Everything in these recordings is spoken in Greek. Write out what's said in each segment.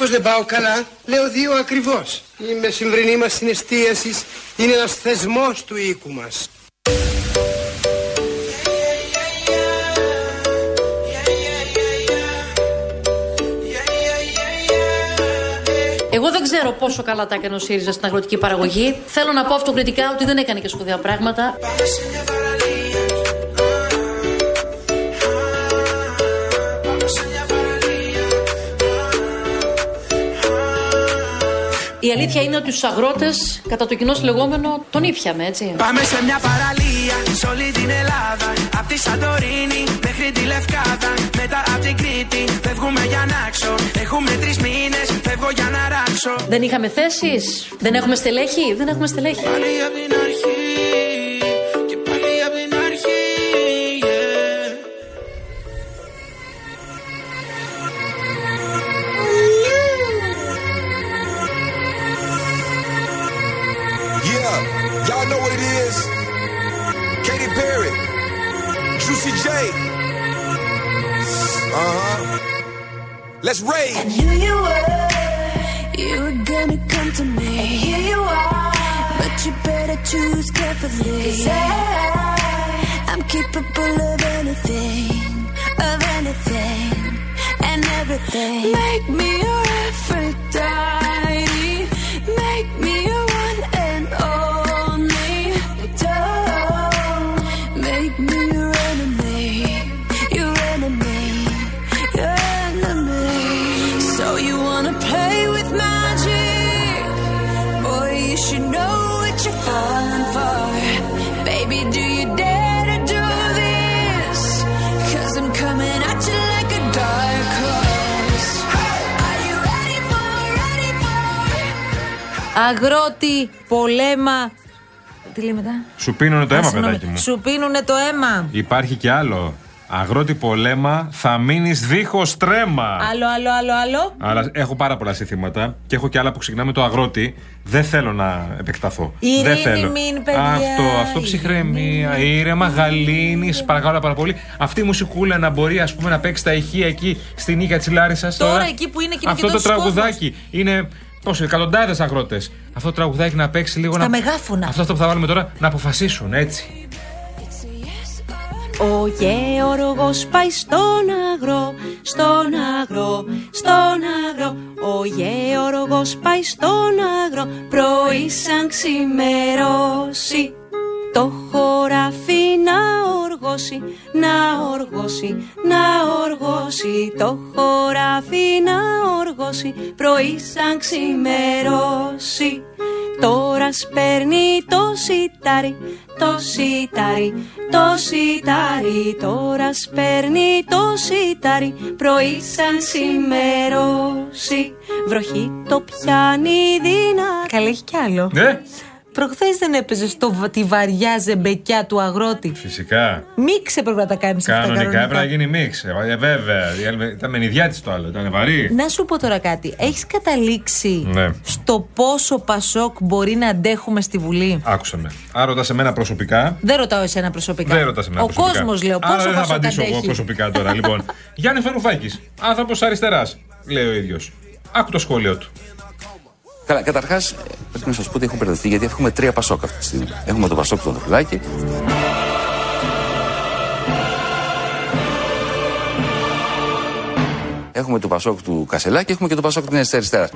μήπως δεν πάω καλά; Λέω δύο ακριβώς. Η μεσημβρινή μας συναισθίασης είναι ένας θεσμός του οίκου μας. Εγώ δεν ξέρω πόσο καλά τα έκανε ο ΣΥΡΙΖΑ στην αγροτική παραγωγή. Θέλω να πω αυτοκριτικά ότι δεν έκανε και σπουδαία πράγματα. Η αλήθεια είναι ότι τους αγρότες, κατά το κοινό λεγόμενο, τον ήπιαμε, έτσι. Πάμε σε μια παραλία, σε όλη την Ελλάδα. Απ' τη Σαντορίνη μέχρι τη Λευκάδα. Μετά απ' την Κρήτη, φεύγουμε για να ξω. Έχουμε τρεις μήνες, φεύγω για να ράξω. Δεν είχαμε θέσεις, δεν έχουμε στελέχη, δεν έχουμε στελέχη. Πάλι απ' την αρχή. Let's rage. knew you were, you were gonna come to me. And here you are, but you better choose carefully. Cause I, I'm capable of anything, of anything, and everything. Make me your Αγρότη, πολέμα. Τι λέει μετά; Σου πίνουνε το Α, αίμα, συγγνώμη. παιδάκι μου. Σου πίνουνε το αίμα. Υπάρχει κι άλλο. Αγρότη πολέμα, θα μείνεις δίχως τρέμα. Άλλο, άλλο, άλλο, άλλο. Αλλά έχω πάρα πολλά συνθήματα και έχω και άλλα που ξεκινάμε το αγρότη. Δεν θέλω να επεκταθώ. Ειρήνη Δεν θέλω. μην, παιδιά, Αυτό, αυτό ψυχραιμία, ήρεμα, γαλήνης, παρακαλώ πάρα πολύ. Αυτή η μουσικούλα να μπορεί ας πούμε, να παίξει τα ηχεία εκεί στην νύχια της Λάρισας. Τώρα εκεί που είναι και είναι Αυτό και το τόσος τραγουδάκι είναι. Πόσο, εκατοντάδες αγρότες. Αυτό το τραγουδάκι να παίξει λίγο Στα να. μεγάφωνα. Αυτό που θα βάλουμε τώρα να αποφασίσουν, έτσι. Ο γεωργός πάει στον αγρό, στον αγρό, στον αγρό. Ο γεωργός πάει στον αγρό, πρωί σαν ξημερώσει. Το χωράφι να οργώσει, να οργώσει, να οργώσει. Το χωράφι να οργώσει, πρωί σαν ξημερώσει. Τώρα σπέρνει το σιτάρι, το σιτάρι, το σιτάρι. Τώρα σπέρνει το σιτάρι, πρωί σαν ξημερώσει. Βροχή το πιάνει δυνατά. Καλά, έχει κι άλλο. Ναι, Προχθές δεν έπαιζε στο, τη βαριά ζεμπεκιά του αγρότη. φυσικά. Μίξε πρέπει να τα κάνεις αυτά. Κανονικά κανονικά. έπρεπε να γίνει μίξ. Ε, βέβαια. Ήταν με νηδιά της το άλλο. Ήταν βαρύ. Να σου πω τώρα κάτι. Έχεις καταλήξει Ναι. στο πόσο Πασόκ μπορεί να αντέχουμε στη Βουλή; Άκουσα με. Αν ρωτάς εμένα προσωπικά. Δεν ρωτάω εσένα προσωπικά. Δεν ρωτάς εμένα Ο προσωπικά. κόσμος, λέω, Άρα πόσο δεν θα Πασόκ απαντήσω εγώ αντέχει. προσωπικά τώρα. λοιπόν, Γιάννη Φαρουφάκης. Άνθρωπος αριστεράς, λέει ο ίδιος. Άκου το σχόλιο του. Καλά, καταρχάς πρέπει να σας πω ότι έχω μπερδευτεί γιατί έχουμε τρία Πασόκ αυτή τη στιγμή. Έχουμε το Πασόκ του Ανδρουλάκη. Έχουμε το Πασόκ του Κασελάκη, έχουμε και το Πασόκ της Αριστερά.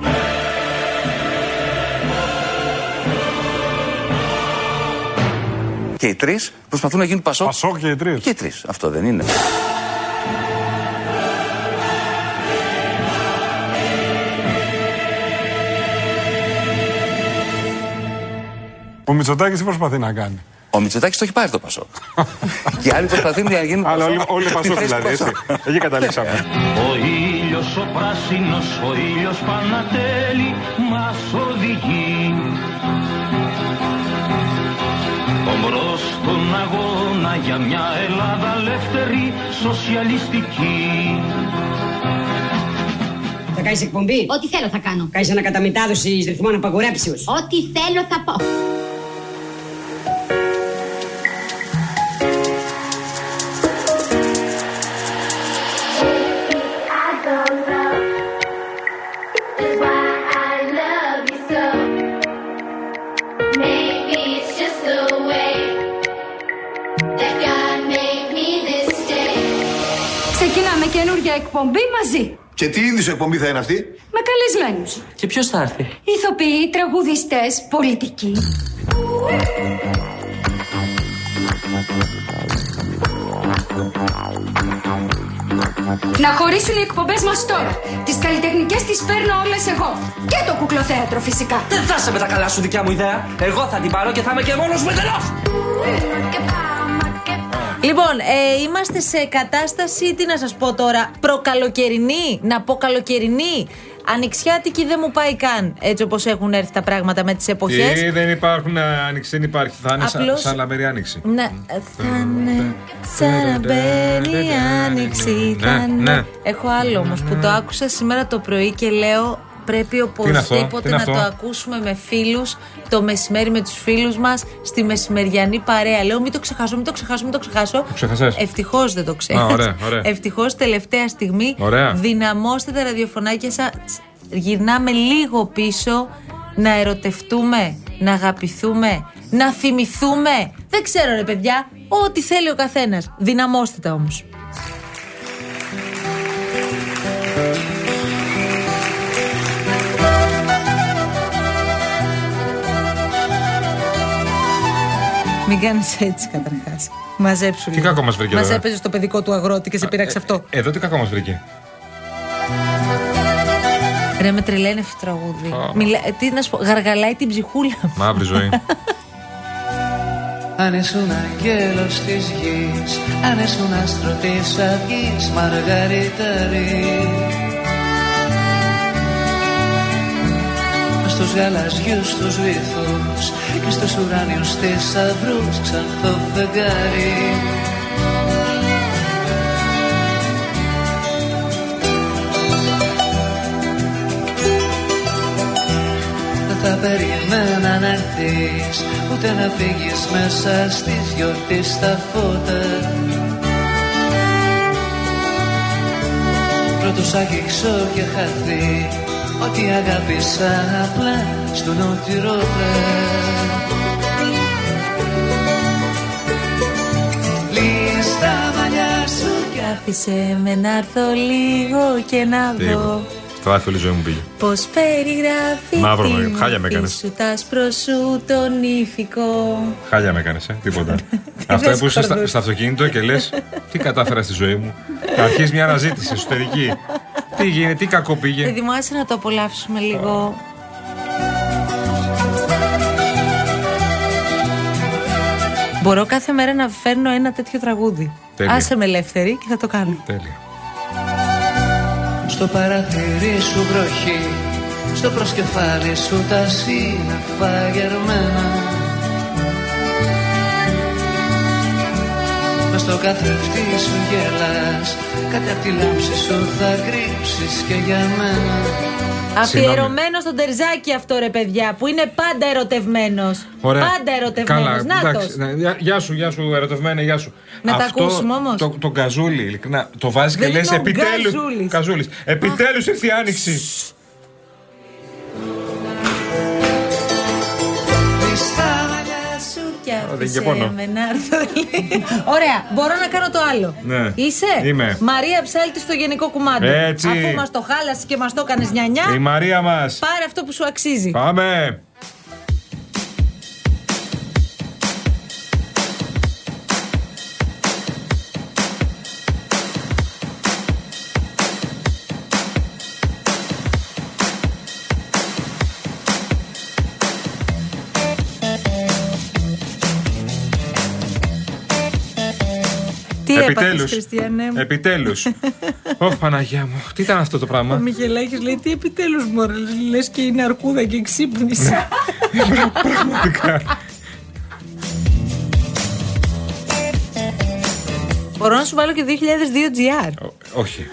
Και οι τρεις προσπαθούν να γίνουν Πασόκ. Πασόκ και οι τρεις. Και οι τρεις. Αυτό δεν είναι. Ο Μητσοτάκης τι προσπαθεί να κάνει; Ο Μητσοτάκης το έχει πάρει το Πασόκ. και άλλοι προσπαθούν να γίνουν Αλλά όλοι, Πασόκ όλοι στη Πασόκ θέση του δηλαδή. Έτσι. Πασόκ. Εκεί καταλήξαμε. Ο ήλιος ο πράσινος, ο ήλιος Πανατέλη μας οδηγεί Ομπρός στον αγώνα για μια Ελλάδα ελεύθερη, σοσιαλιστική Θα κάνεις εκπομπή; Ό,τι θέλω θα κάνω. Κάνεις ανακαταμετάδοση ρυθμών απαγορέψεω. Ό,τι θέλω θα πω. Εκπομπή μαζί. Και τι είδους εκπομπή θα είναι αυτή; Με καλεσμένους. Και ποιος θα έρθει; Ηθοποιοί, τραγουδιστές, πολιτικοί. Να χωρίσουν οι εκπομπές μας τώρα. Τις καλλιτεχνικές τις παίρνω όλες εγώ. Και το κουκλοθέατρο φυσικά. Δεν θα σε με τα καλά σου δικιά μου ιδέα. Εγώ θα την πάρω και θα είμαι και μόνος μου εντελώς. Λοιπόν, ε, είμαστε σε κατάσταση, τι να σας πω τώρα, προκαλοκαιρινή, να πω καλοκαιρινή. Ανοιξιάτικη δεν μου πάει καν, έτσι όπως έχουν έρθει τα πράγματα με τις εποχές. Τι δεν υπάρχουν, άνοιξη δεν υπάρχει. Θα είναι σαν, Απλώς- σαν λαμπερή άνοιξη. Ναι, ε, θα είναι σαν να μπαίνει η άνοιξη. θα Ναι, είναι- ναι. Έχω άλλο όμως που το άκουσα σήμερα το πρωί και λέω πρέπει είναι αυτό, τι οπωσδήποτε είναι να το αυτό; ακούσουμε με φίλους το μεσημέρι με τους φίλους μας στη μεσημεριανή παρέα. Λέω μην το ξεχάσω, μην το ξεχάσω, μην το ξεχάσω. Το ξέχασες; Ευτυχώς δεν το ξέχασα. Α, ωραία, ωραία. Ευτυχώς τελευταία στιγμή Ωραία. δυναμώστε τα ραδιοφωνάκια σας. Γυρνάμε λίγο πίσω να ερωτευτούμε, να αγαπηθούμε, να θυμηθούμε. Δεν ξέρω ρε παιδιά, ό,τι θέλει ο καθένας. Δυναμώστε τα όμως. Μην κάνεις έτσι καταρχάς. Μαζέψου Τι λίγο. κακό μας βρήκε Μας εδώ, ε; έπαιζε στο παιδικό του αγρότη και σε πήραξε αυτό. Εδώ τι κακό μας βρήκε. Ρε με τρελαίνει αυτό το τραγούδι. Α. Μιλά, ε, τι να σου πω, γαργαλάει την ψυχούλα μου. Μαύρη ζωή. Αν ήσουν αγγέλος της γης Αν ήσουν άστρο της αυγής Μαργαριτάρι Στους γαλαζιούς τους βυθούς Και στους ουράνιους θησαυρούς Ξανθό φεγγάρι. Δεν θα περίμενα να έρθεις Ούτε να φύγεις μέσα στις γιορτής στα φώτα. Πρώτος αγγίξω και χαθεί Ότι αγάπησα απλά στον οτυρώτα Λύσ' τα μαλλιά σου Και άφησε με να έρθω λίγο και να Τι δω είπα. Στράφη όλη η ζωή μου πήγε. Πώς περιγράφει Μαύρο με- την χάλια με μορφή έκανες. σου, τ' άσπρο σου τον ύφικο Χάλια με έκανες, ε, τίποτα. Αυτό θες, που είσαι στα, Κορδούς. στο αυτοκίνητο και λες, τι κατάφερα στη ζωή μου. Και αρχίζει μια αναζήτηση εσωτερική. Τι γίνεται, τι κακό πήγε. Παιδί μου, άσε να το απολαύσουμε λίγο Μπορώ κάθε μέρα να φέρνω ένα τέτοιο τραγούδι Τέλεια. Άσε με ελεύθερη και θα το κάνω Τέλεια. Στο παραθύρι σου βροχή Στο προσκεφάλι σου τα σύννεφα γερμένα στο καθρεφτί σου γελάς Κάτι απ' τη λάμψη σου θα κρύψεις και για μένα Αφιερωμένο στον Τερζάκι αυτό ρε παιδιά Που είναι πάντα ερωτευμένος Ωραία. Πάντα ερωτευμένος Καλά, Νάτος εντάξει, ναι, γεια- Γεια σου, γεια σου, ερωτευμένη, γεια σου. Να τα Αυτό, ακούσουμε όμως. Το, το καζούλι, ειλικρινά. Το βάζεις και Δεν λες είναι ο επιτέλου. Γκαζούλης. Καζούλης. Επιτέλους ήρθε η άνοιξη. Και δεν είχε άφησε πόνο. με να έρθω λίγο. Ωραία, μπορώ να κάνω το άλλο. Ναι. Είσαι; Είμαι. Μαρία Ψάλτη στο γενικό κουμάντο. Έτσι. Αφού μας το χάλασες και μας το έκανες νιανιά, Η Μαρία μας. πάρε αυτό που σου αξίζει. Πάμε. Τι έπαθες, Επιτέλους. Χριστιανέ μου. Επιτέλους. Ωχ, Παναγία μου. Τι ήταν αυτό το Ο πράγμα. Μιχελάκης λέει τι επιτέλους μωρέ Λες και είναι αρκούδα και ξύπνησε Πραγματικά. Μπορώ να σου βάλω και 2002 GR Όχι.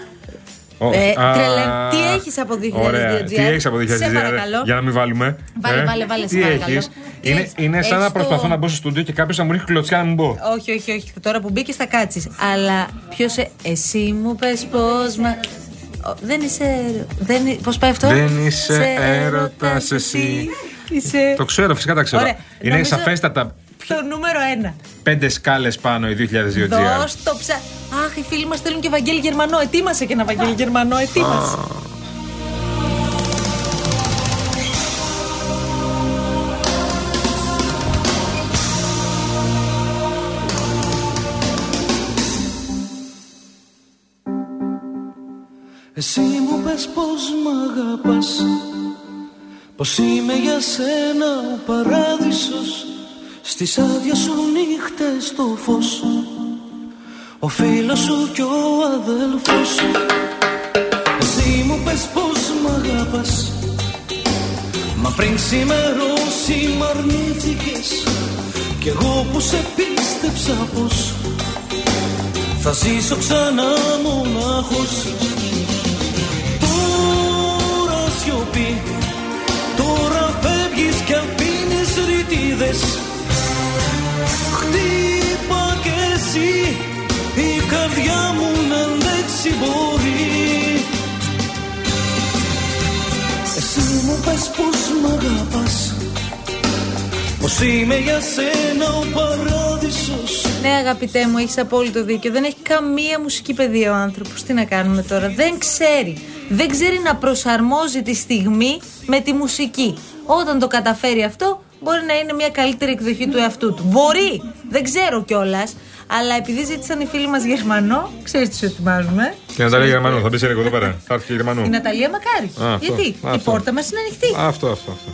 Ω, Ε, α, τρελα- Τι έχεις από 2002 Ωραία. GR? Τι έχεις από 2002 Σε GR, παρακαλώ. Για να μην βάλουμε. Βάλε, Ε, βάλε, βάλε, σε Τι παρακαλώ. έχεις; Τι Είναι, έχεις; είναι σαν να Έχεις το- προσπαθώ να μπω στο στούντιο και κάποιος να μου ρίχνει κλωτσιά να μην μπω. Όχι, όχι, όχι. Τώρα που μπήκες θα κάτσεις. Αλλά ποιος. Εσύ μου πες πώς. Μα... Ο- Δεν είσαι. Δεν... Πώς πάει αυτό; Δεν είσαι έρωτας εσύ. Είσαι. Το ξέρω, φυσικά τα ξέρω. Ωραία, Είναι νομίζω- σαφέστατα Το νούμερο ένα. πέντε σκάλες πάνω η 2002 GR. Δώσ' το ψα. Αχ, οι φίλοι μας θέλουν και Βαγγέλη Γερμανό. Ετοίμασε και ένα Βαγγέλη Γερμανό. Ετοίμασε. Εσύ μου πες πως μ' αγαπάς Πως είμαι για σένα ο παράδεισος. Στις άδειες σου νύχτες το φως Ο φίλος σου κι ο αδελφός Εσύ μου πες πως μ' αγαπάς Μα πριν ξημερώσει μ' αρνήθηκες. Κι εγώ που σε πίστεψα πως Θα ζήσω ξανά μονάχος. Τώρα σιωπή. Τώρα φεύγεις κι αφήνεις ρητίδες. Χτύπα κι εσύ Η καρδιά μου να αντέξει μπορεί. Εσύ μου πες πως μ' αγαπάς Πως είμαι για σένα ο παράδεισος Ναι, αγαπητέ μου, έχεις απόλυτο δίκιο. Δεν έχει καμία μουσική παιδεία ο άνθρωπος. Τι να κάνουμε τώρα; Δεν ξέρει. Δεν ξέρει να προσαρμόζει τη στιγμή με τη μουσική. Όταν το καταφέρει αυτό, μπορεί να είναι μια καλύτερη εκδοχή του εαυτού του. Μπορεί. Δεν ξέρω κιόλας. Αλλά επειδή ζήτησαν οι φίλοι μας Γερμανό, ξέρεις τι σου ετοιμάζουμε. Και η Ναταλία Γερμανού, θα μπεις σε εδώ πέρα. Θα έρθει και η Γερμανού. Η Ναταλία Μακάρη. Α, αυτό, Γιατί; Η αυτό. πόρτα μας είναι ανοιχτή. Αυτό, αυτό, αυτό.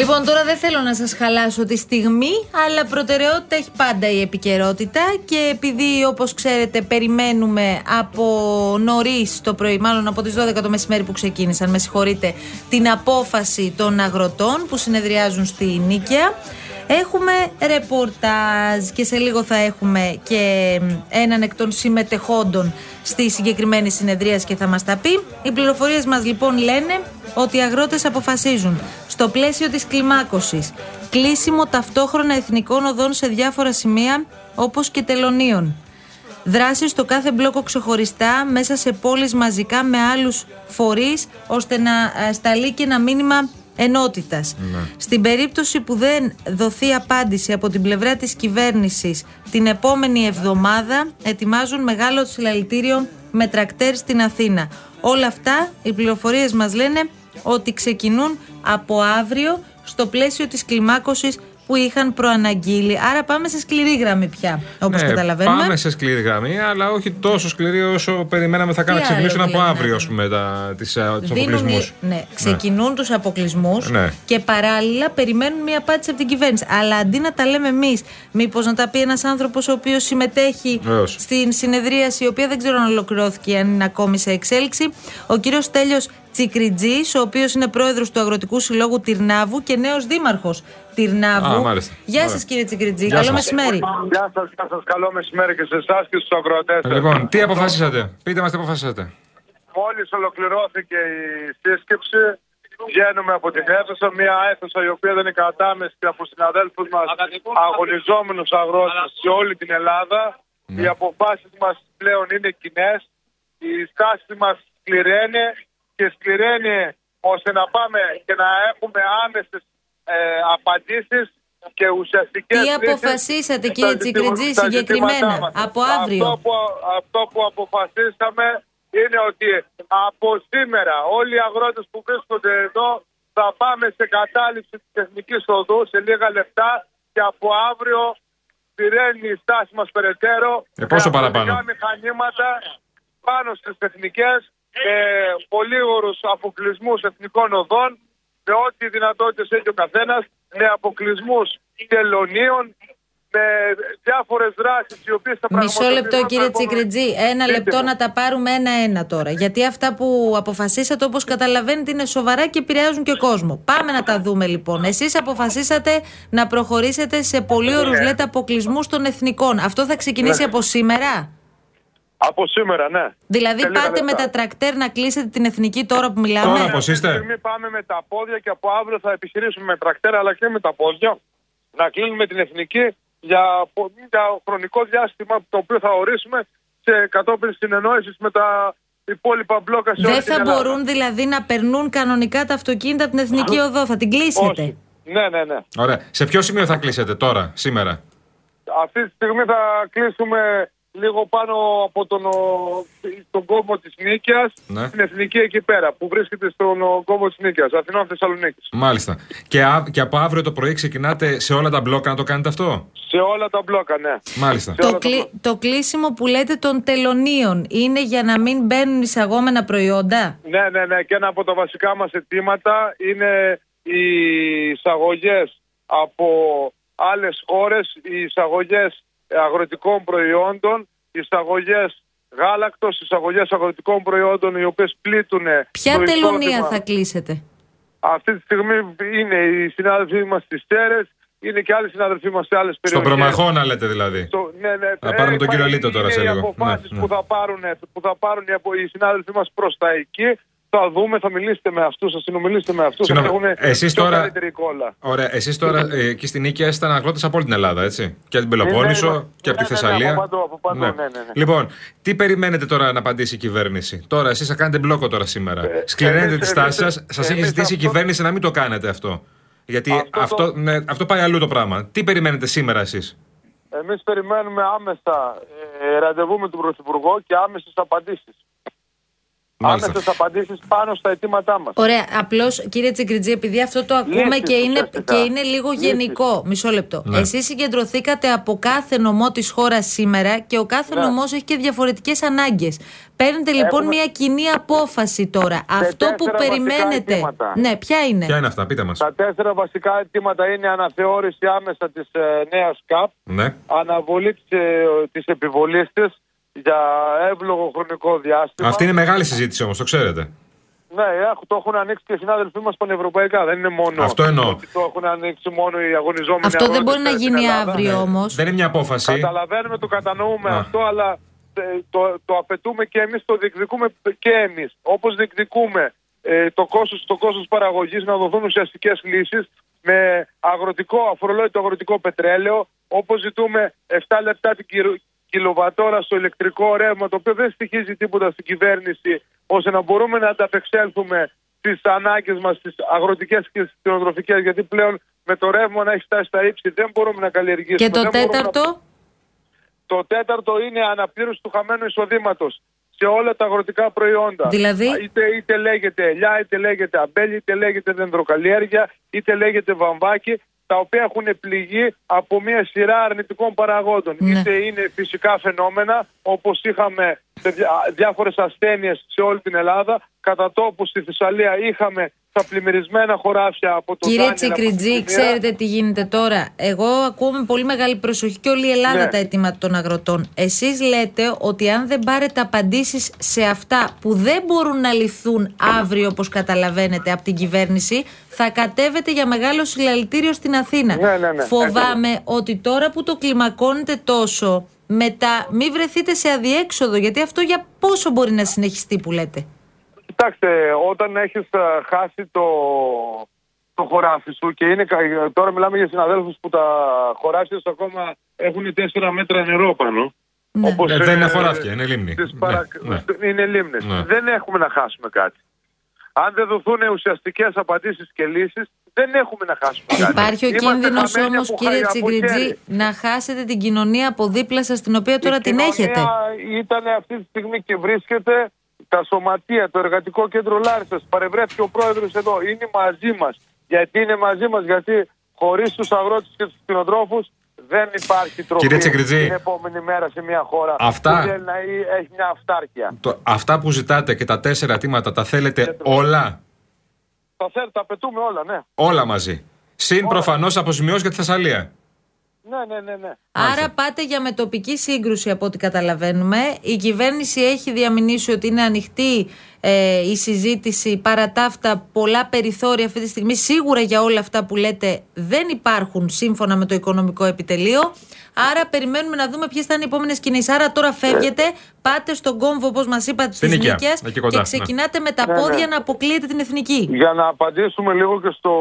Λοιπόν, τώρα δεν θέλω να σας χαλάσω τη στιγμή, αλλά προτεραιότητα έχει πάντα η επικαιρότητα και επειδή όπως ξέρετε περιμένουμε από νωρίς το πρωί, μάλλον από τις 12 το μεσημέρι που ξεκίνησαν, με συγχωρείτε, την απόφαση των αγροτών που συνεδριάζουν στη Νίκαια. Έχουμε ρεπορτάζ και σε λίγο θα έχουμε και έναν εκ των συμμετεχόντων στη συγκεκριμένη συνεδρία και θα μας τα πει. Οι πληροφορίες μας λοιπόν λένε ότι οι αγρότες αποφασίζουν στο πλαίσιο της κλιμάκωσης κλείσιμο ταυτόχρονα εθνικών οδών σε διάφορα σημεία όπως και τελωνίων. Δράση στο κάθε μπλόκο ξεχωριστά μέσα σε πόλεις μαζικά με άλλους φορείς ώστε να ε, σταλεί και ένα μήνυμα ενότητας. Στην περίπτωση που δεν δοθεί απάντηση από την πλευρά της κυβέρνησης την επόμενη εβδομάδα ετοιμάζουν μεγάλο συλλαλητήριο με τρακτέρ στην Αθήνα. Όλα αυτά οι πληροφορίες μας λένε ότι ξεκινούν από αύριο στο πλαίσιο της κλιμάκωσης που είχαν προαναγγείλει. Άρα πάμε σε σκληρή γραμμή πια, όπως Ναι, καταλαβαίνουμε. Πάμε σε σκληρή γραμμή, αλλά όχι τόσο σκληρή όσο περιμέναμε θα κάνουν να Τι άλλο ξεκινήσουν από δηλαδή αύριο, να ας πούμε, τα, τις, α, τους Δίνουν, αποκλεισμούς. ναι, ξεκινούν τους αποκλεισμούς Ναι. και παράλληλα περιμένουν μια απάντηση από την κυβέρνηση. Αλλά αντί να τα λέμε εμείς, μήπως να τα πει ένας άνθρωπος ο οποίος συμμετέχει Βεβαίως. στην συνεδρίαση, η οποία δεν ξέρω αν ολοκληρώθηκε, αν είναι ακόμη σε εξέλιξη, ο κύριος Τέλειο Τσικριτζής, ο οποίος είναι πρόεδρος του Αγροτικού Συλλόγου Τυρνάβου και νέος δήμαρχος Τυρνάβου. Α, μάλιστα. Γεια Ωραία. σας, κύριε Τσικριτζή. Γεια Καλό σας. μεσημέρι. Γεια σας, γεια σας. Καλό μεσημέρι και σε εσάς και στους αγροτές. Λοιπόν, τι αποφασίσατε; Πείτε μας τι αποφασίσατε. Μόλις ολοκληρώθηκε η σύσκεψη, βγαίνουμε από την αίθουσα. Μια αίθουσα η οποία δεν είναι κατάμεστη από συναδέλφους μας αγωνιζόμενους αγρότες σε όλη την Ελλάδα. Οι αποφάσεις μας πλέον είναι κοινές. Η στάση μας σκληραίνει και σκληραίνει ώστε να πάμε και να έχουμε άμεσε ε, απαντήσεις και ουσιαστικές Τι αποφασίσατε, κύριε Τσικριτζή, συγκεκριμένα, από αύριο; Αυτό που, αυτό που αποφασίσαμε είναι ότι από σήμερα όλοι οι αγρότες που βρίσκονται εδώ θα πάμε σε κατάληψη της τεχνικής οδούς σε λίγα λεπτά και από αύριο πηραίνει η στάση μας περαιτέρω Ε, πόσο με παραπάνω; αγροτικά μηχανήματα πάνω στις τεχνικές με πολύ όρους αποκλεισμούς εθνικών οδών, με ό,τι δυνατότητες έχει ο καθένας, με αποκλεισμούς τελωνίων, με διάφορες δράσεις οι οποίες θα Μισό λεπτό πραγματοποιηθούν κύριε τα επόμενα- Τσικριτζή, ένα Πείτε λεπτό μου. να τα πάρουμε ένα-ένα τώρα. Γιατί αυτά που αποφασίσατε όπως καταλαβαίνετε είναι σοβαρά και επηρεάζουν και κόσμο. Πάμε να τα δούμε λοιπόν. Εσείς αποφασίσατε να προχωρήσετε σε πολύ όρους Ναι. λέτε αποκλεισμούς των εθνικών. Αυτό θα ξεκινήσει Ναι. από σήμερα; Από σήμερα, ναι. Δηλαδή Σε λίγα πάτε με λεπτά. τα τρακτέρ να κλείσετε την εθνική τώρα που μιλάμε. Τώρα πώς Αυτή τη είστε; στιγμή πάμε με τα πόδια και από αύριο θα επιχειρήσουμε με τρακτέρα αλλά και με τα πόδια να κλείνουμε την εθνική για, πο- για χρονικό διάστημα το οποίο θα ορίσουμε σε κατόπιν συνεννόησης με τα υπόλοιπα μπλόκα σε όλη Δεν την θα Ελλάδα. μπορούν δηλαδή να περνούν κανονικά τα αυτοκίνητα από την εθνική οδό. Θα την κλείσετε. Όχι. Ναι, ναι, ναι. Ωραία. Σε ποιο σημείο θα κλείσετε τώρα, σήμερα; Αυτή τη στιγμή θα κλείσουμε λίγο πάνω από τον, ο, τον κόμμα της Νίκαιας, Ναι. την εθνική εκεί πέρα, που βρίσκεται στον ο, κόμμα της Νίκαιας, Αθηνών Θεσσαλονίκης. Μάλιστα. Και, α- και από αύριο το πρωί ξεκινάτε σε όλα τα μπλόκα να το κάνετε αυτό; Σε όλα τα μπλόκα, ναι. Μάλιστα. Το, κλει- το κλείσιμο που λέτε των τελωνίων είναι για να μην μπαίνουν εισαγόμενα προϊόντα; Ναι, ναι, ναι. Και ένα από τα βασικά μας αιτήματα είναι οι εισαγωγές από άλλες χώρες, οι εισαγωγές αγροτικών προϊόντων, οι εισαγωγές γάλακτος, οι εισαγωγές αγροτικών προϊόντων οι οποίες πλήττουν Ποια το τελωνία εισόδημα. θα κλείσετε; Αυτή τη στιγμή είναι οι συνάδελφοί μας στις Τέρες, είναι και άλλοι συνάδελφοί μας σε άλλες Στον περιοχές. προμαχώνα λέτε δηλαδή. Στο- ναι, ναι, Θα πάρουμε τον ε, κύριο είναι Λίτο τώρα σε οι λίγο. αποφάσεις Ναι, ναι. Που, θα πάρουν, που θα πάρουν οι, απο- οι συνάδελφοί μας προς τα εκεί. Θα δούμε, θα μιλήσετε με αυτούς, θα συνομιλήσετε με αυτούς. Θα Συγγνώμη, έχουν εσείς πιο τώρα- καλύτερη εικόνα. Ωραία. Εσείς τώρα ε, εκεί στην Νίκαια ήσταν αγρότες από όλη την Ελλάδα, έτσι; Και από την Πελοπόννησο Ναι, ναι, και από τη ναι, ναι, Θεσσαλία. από παντού, από παντού, ναι, ναι, ναι. Λοιπόν, τι περιμένετε τώρα να απαντήσει η κυβέρνηση; Τώρα, εσείς θα κάνετε μπλόκο τώρα σήμερα. Σκληραίνετε εμείς- τη στάση εμείς- σας. Σας έχει εμείς ζητήσει η αυτό- κυβέρνηση να μην το κάνετε αυτό. Γιατί αυτό, Αυτό ναι, αυτό πάει αλλού το πράγμα. Τι περιμένετε σήμερα εσείς; Εμείς περιμένουμε άμεσα ε, ραντεβού με τον Πρωθυπουργό και άμεσες απαντήσεις. Μάλιστα. Άμεσες απαντήσεις πάνω στα αιτήματά μας. Ωραία. Απλώς, κύριε Τσικριτζή, επειδή αυτό το ακούμε Λύσεις, και, είναι, ουσιαστικά. και είναι λίγο Λύσεις. γενικό. Μισό λεπτό. Ναι. Εσείς συγκεντρωθήκατε από κάθε νομό της χώρας σήμερα και ο κάθε Ναι. νομός έχει και διαφορετικές ανάγκες. Παίρνετε λοιπόν Έχουμε- μια κοινή απόφαση τώρα. Αυτό που τέσσερα βασικά περιμένετε. αιτήματα. Ναι, ποια είναι; Ποια είναι αυτά, πείτε μας. Τα τέσσερα βασικά αιτήματα είναι η αναθεώρηση άμεσα της ε, νέας ΚΑΠ, Ναι. αναβολή της, ε, της επιβολής της για εύλογο χρονικό διάστημα. Αυτή είναι μεγάλη συζήτηση όμως, το ξέρετε. Ναι, έχουν- το έχουν ανοίξει και οι συνάδελφοί μας πανευρωπαϊκά. Δεν είναι μόνο Αυτό εννοώ. ότι το έχουν ανοίξει μόνο οι αγωνιζόμενοι Αυτό δεν αγρότες μπορεί να στην γίνει Ελλάδα. αύριο όμως. Δεν είναι μια απόφαση. Καταλαβαίνουμε, το κατανοούμε Α. αυτό, αλλά ε, το, το απαιτούμε και εμείς, το διεκδικούμε και εμείς. Όπως διεκδικούμε ε, το κόστος, το κόστος παραγωγής να δοθούν ουσιαστικές λύσεις με αγροτικό, αφορολόγητο αγροτικό πετρέλαιο, όπως ζητούμε 7 λεπτά την κυλο- κιλοβατόρα στο ηλεκτρικό ρεύμα, το οποίο δεν στοιχίζει τίποτα στην κυβέρνηση, ώστε να μπορούμε να ανταπεξέλθουμε στις ανάγκες μας, στις αγροτικές και στις κτηνοτροφικές, γιατί πλέον με το ρεύμα να έχει φτάσει στα ύψη δεν μπορούμε να καλλιεργήσουμε. Και το δεν μπορούμε να- τέταρτο. το τέταρτο είναι αναπλήρωση του χαμένου εισοδήματος σε όλα τα αγροτικά προϊόντα. Δηλαδή; Είτε, είτε λέγεται ελιά, είτε λέγεται αμπέλι, είτε λέγεται δεντροκαλλιέργεια, είτε λέγεται βαμβάκι, τα οποία έχουν πληγεί από μια σειρά αρνητικών παραγόντων. Ναι. Είτε είναι φυσικά φαινόμενα, όπως είχαμε σε διά, διάφορες ασθένειες σε όλη την Ελλάδα. Κατά τόπους στη Θεσσαλία είχαμε τα πλημμυρισμένα χωράφια από το Κύριε Δάνειλ, από την Τσικριτζή, πλημμύρα. ξέρετε τι γίνεται τώρα. Εγώ ακούω με πολύ μεγάλη προσοχή και όλη η Ελλάδα Ναι. τα αιτήματα των αγροτών. Εσείς λέτε ότι αν δεν πάρετε απαντήσεις σε αυτά που δεν μπορούν να λυθούν αύριο, όπως καταλαβαίνετε, από την κυβέρνηση, θα κατέβετε για μεγάλο συλλαλητήριο στην Αθήνα. Ναι, ναι, ναι. Φοβάμαι ότι τώρα που το κλιμακώνετε τόσο, μετά μην βρεθείτε σε αδιέξοδο, γιατί αυτό για πόσο μπορεί να συνεχιστεί που λέτε; Κοιτάξτε, όταν έχεις α, χάσει το, το χωράφι σου και είναι, κα- τώρα μιλάμε για συναδέλφους που τα χωράφια τους ακόμα έχουν 4 μέτρα νερό πάνω. Όπως, Ε, δεν είναι ε, χωράφια, είναι λίμνη. στις Ναι, παρα- ναι. Είναι λίμνες. Ναι. Δεν έχουμε να χάσουμε κάτι. Αν δεν δοθούν ουσιαστικές απαντήσεις και λύσεις, δεν έχουμε να χάσουμε κάτι. Υπάρχει ο Είμαστε κίνδυνος χαμένοι όμως, από κύριε χα- από Τσιγκριτζή, χέρι. να χάσετε την κοινωνία από δίπλα σας, την οποία τώρα Η την έχετε. κοινωνία ήταν αυτή τη στιγμή και βρίσκεται τα σωματεία, το εργατικό κέντρο Λάρισας. Παρευρέθηκε ο πρόεδρος εδώ. Είναι μαζί μας. Γιατί είναι μαζί μας, γιατί χωρίς τους αγρότες και τους κτηνοτρόφους Δεν υπάρχει τροφή Κύριε Τσεκριτζή. την επόμενη μέρα σε μια χώρα Αυτά- που θέλει να ή- έχει μια αυτάρκεια. Το- αυτά που ζητάτε και τα τέσσερα αιτήματα τα θέλετε όλα; Τα θέλει, τα πετούμε όλα, ναι. Όλα μαζί. Συν προφανώς αποζημιώσει για τη Θεσσαλία. Ναι, ναι, ναι, ναι. Άρα πάτε για μετοπική σύγκρουση από ό,τι καταλαβαίνουμε. Η κυβέρνηση έχει διαμηνήσει ότι είναι ανοιχτή ε, η συζήτηση. Παρά τα αυτά, πολλά περιθώρια αυτή τη στιγμή, σίγουρα για όλα αυτά που λέτε, δεν υπάρχουν σύμφωνα με το οικονομικό επιτελείο. Άρα περιμένουμε να δούμε ποιες θα είναι οι επόμενες κινήσεις. Άρα τώρα φεύγετε, πάτε στον κόμβο, όπως μας είπατε, Στην τη Νίκαια, Νίκαιας εκεί κοντά, και ναι. ξεκινάτε με τα Ναι, ναι. πόδια να αποκλείετε την εθνική. Για να απαντήσουμε λίγο και στο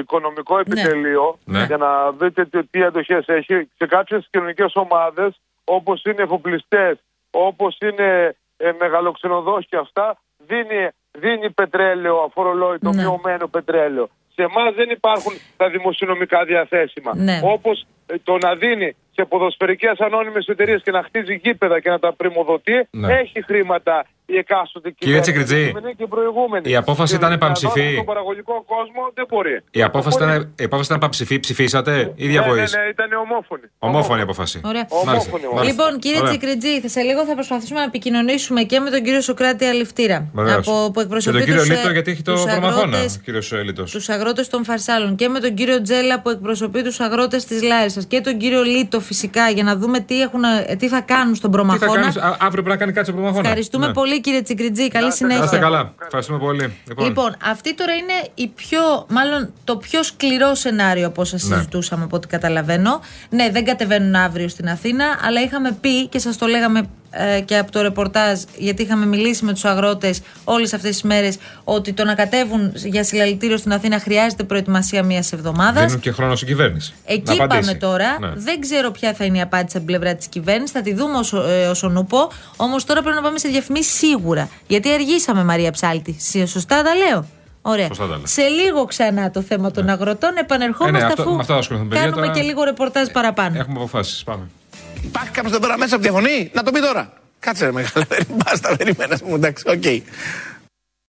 οικονομικό επιτελείο, Ναι. για να δείτε τι, τι αντοχές έχει, σε κάποιες κοινωνικές ομάδες, όπως είναι εφοπλιστές, όπως είναι ε, μεγαλοξενοδόχοι αυτά, δίνει, δίνει πετρέλαιο, αφορολόγητο, μειωμένο πετρέλαιο. Σε εμάς δεν υπάρχουν τα δημοσιονομικά διαθέσιμα. Ναι. Όπως ε, το να δίνει σε ποδοσφαιρικές ανώνυμες εταιρείες και να χτίζει γήπεδα και να τα πρημοδοτεί, Ναι. έχει χρήματα η εκάστοτε Κύριε κυβέρνηση. Τσεκριτζή, Η σημερινή και η προηγούμενη. η απόφαση Και ήταν να επαμψηφή. δώσει Στον παραγωγικό κόσμο δεν μπορεί. Η απόφαση ήταν, η απόφαση ήταν παψηφή, ψηφίσατε ή διαβοή. Ναι, ναι, ναι, ήταν ομόφωνη. Ομόφωνη απόφαση. Ωραία. Μάλιστα, μάλιστα. Λοιπόν, κύριε Ωραία. Τσικριτζή, σε λίγο θα προσπαθήσουμε να επικοινωνήσουμε και με τον κύριο Σοκράτη Αληφτήρα. Βεβαίως. Από, που εκπροσωπεί και τον κύριο τους, ε, Λίτο, γιατί έχει το τους προμαχώνα. αγρότες- Ο κύριος Λίτος. Τους αγρότες των Φαρσάλων και με τον κύριο Τζέλα που εκπροσωπεί τους αγρότες της Λάρισας και τον κύριο Λίτο φυσικά για να δούμε τι, έχουν, ε, τι θα κάνουν στον Τι θα προμαχώνα. κάνεις, α- αύριο πρέπει να κάνει κάτι στο προμαχώνα. Ευχαριστούμε Ναι. Πολύ κύριε Τσικριτζή. Καλή Να είστε συνέχεια. καλά. Ευχαριστούμε πολύ. Λοιπόν, αυτή τώρα είναι η πιο, μάλλον το πιο σκληρό σενάριο από όσα Ναι. συζητούσαμε από ό,τι καταλαβαίνω. Ναι, δεν κατεβαίνουν αύριο στην Αθήνα, αλλά είχαμε πει και σας το λέγαμε ε, και από το ρεπορτάζ, γιατί είχαμε μιλήσει με τους αγρότες όλες αυτές τις μέρες, ότι το να κατέβουν για συλλαλητήριο στην Αθήνα χρειάζεται προετοιμασία μιας εβδομάδας. Δίνουν και χρόνο στην κυβέρνηση. Εκεί να απαντήσει. πάμε τώρα. Ναι. Δεν ξέρω ποια θα είναι η απάντηση από την πλευρά της κυβέρνησης. Θα τη δούμε όσο, ε, όσον ούπο. Όμως τώρα πρέπει να πάμε σε διαφημίσεις σίγουρα. Γιατί αργήσαμε, Μαρία Ψάλτη. Σι- Σωστά τα λέω; Ωραία. Σωστά τα λέω. Σε λίγο ξανά το θέμα των αγροτών. Επανερχόμαστε Ε, ναι, αυτό- αφού με αυτά θα ασχοληθούμε, παιδιά, κάνουμε τώρα- και λίγο ρεπορτάζ παραπάνω. Έχουμε αποφάσεις. Πάμε. Υπάρχει κάποιος εδώ πέρα μέσα που διαφωνεί, να το πει τώρα. Κάτσε ρε μεγάλα, δεν μπάστα, περίμενα μου, εντάξει, οκ.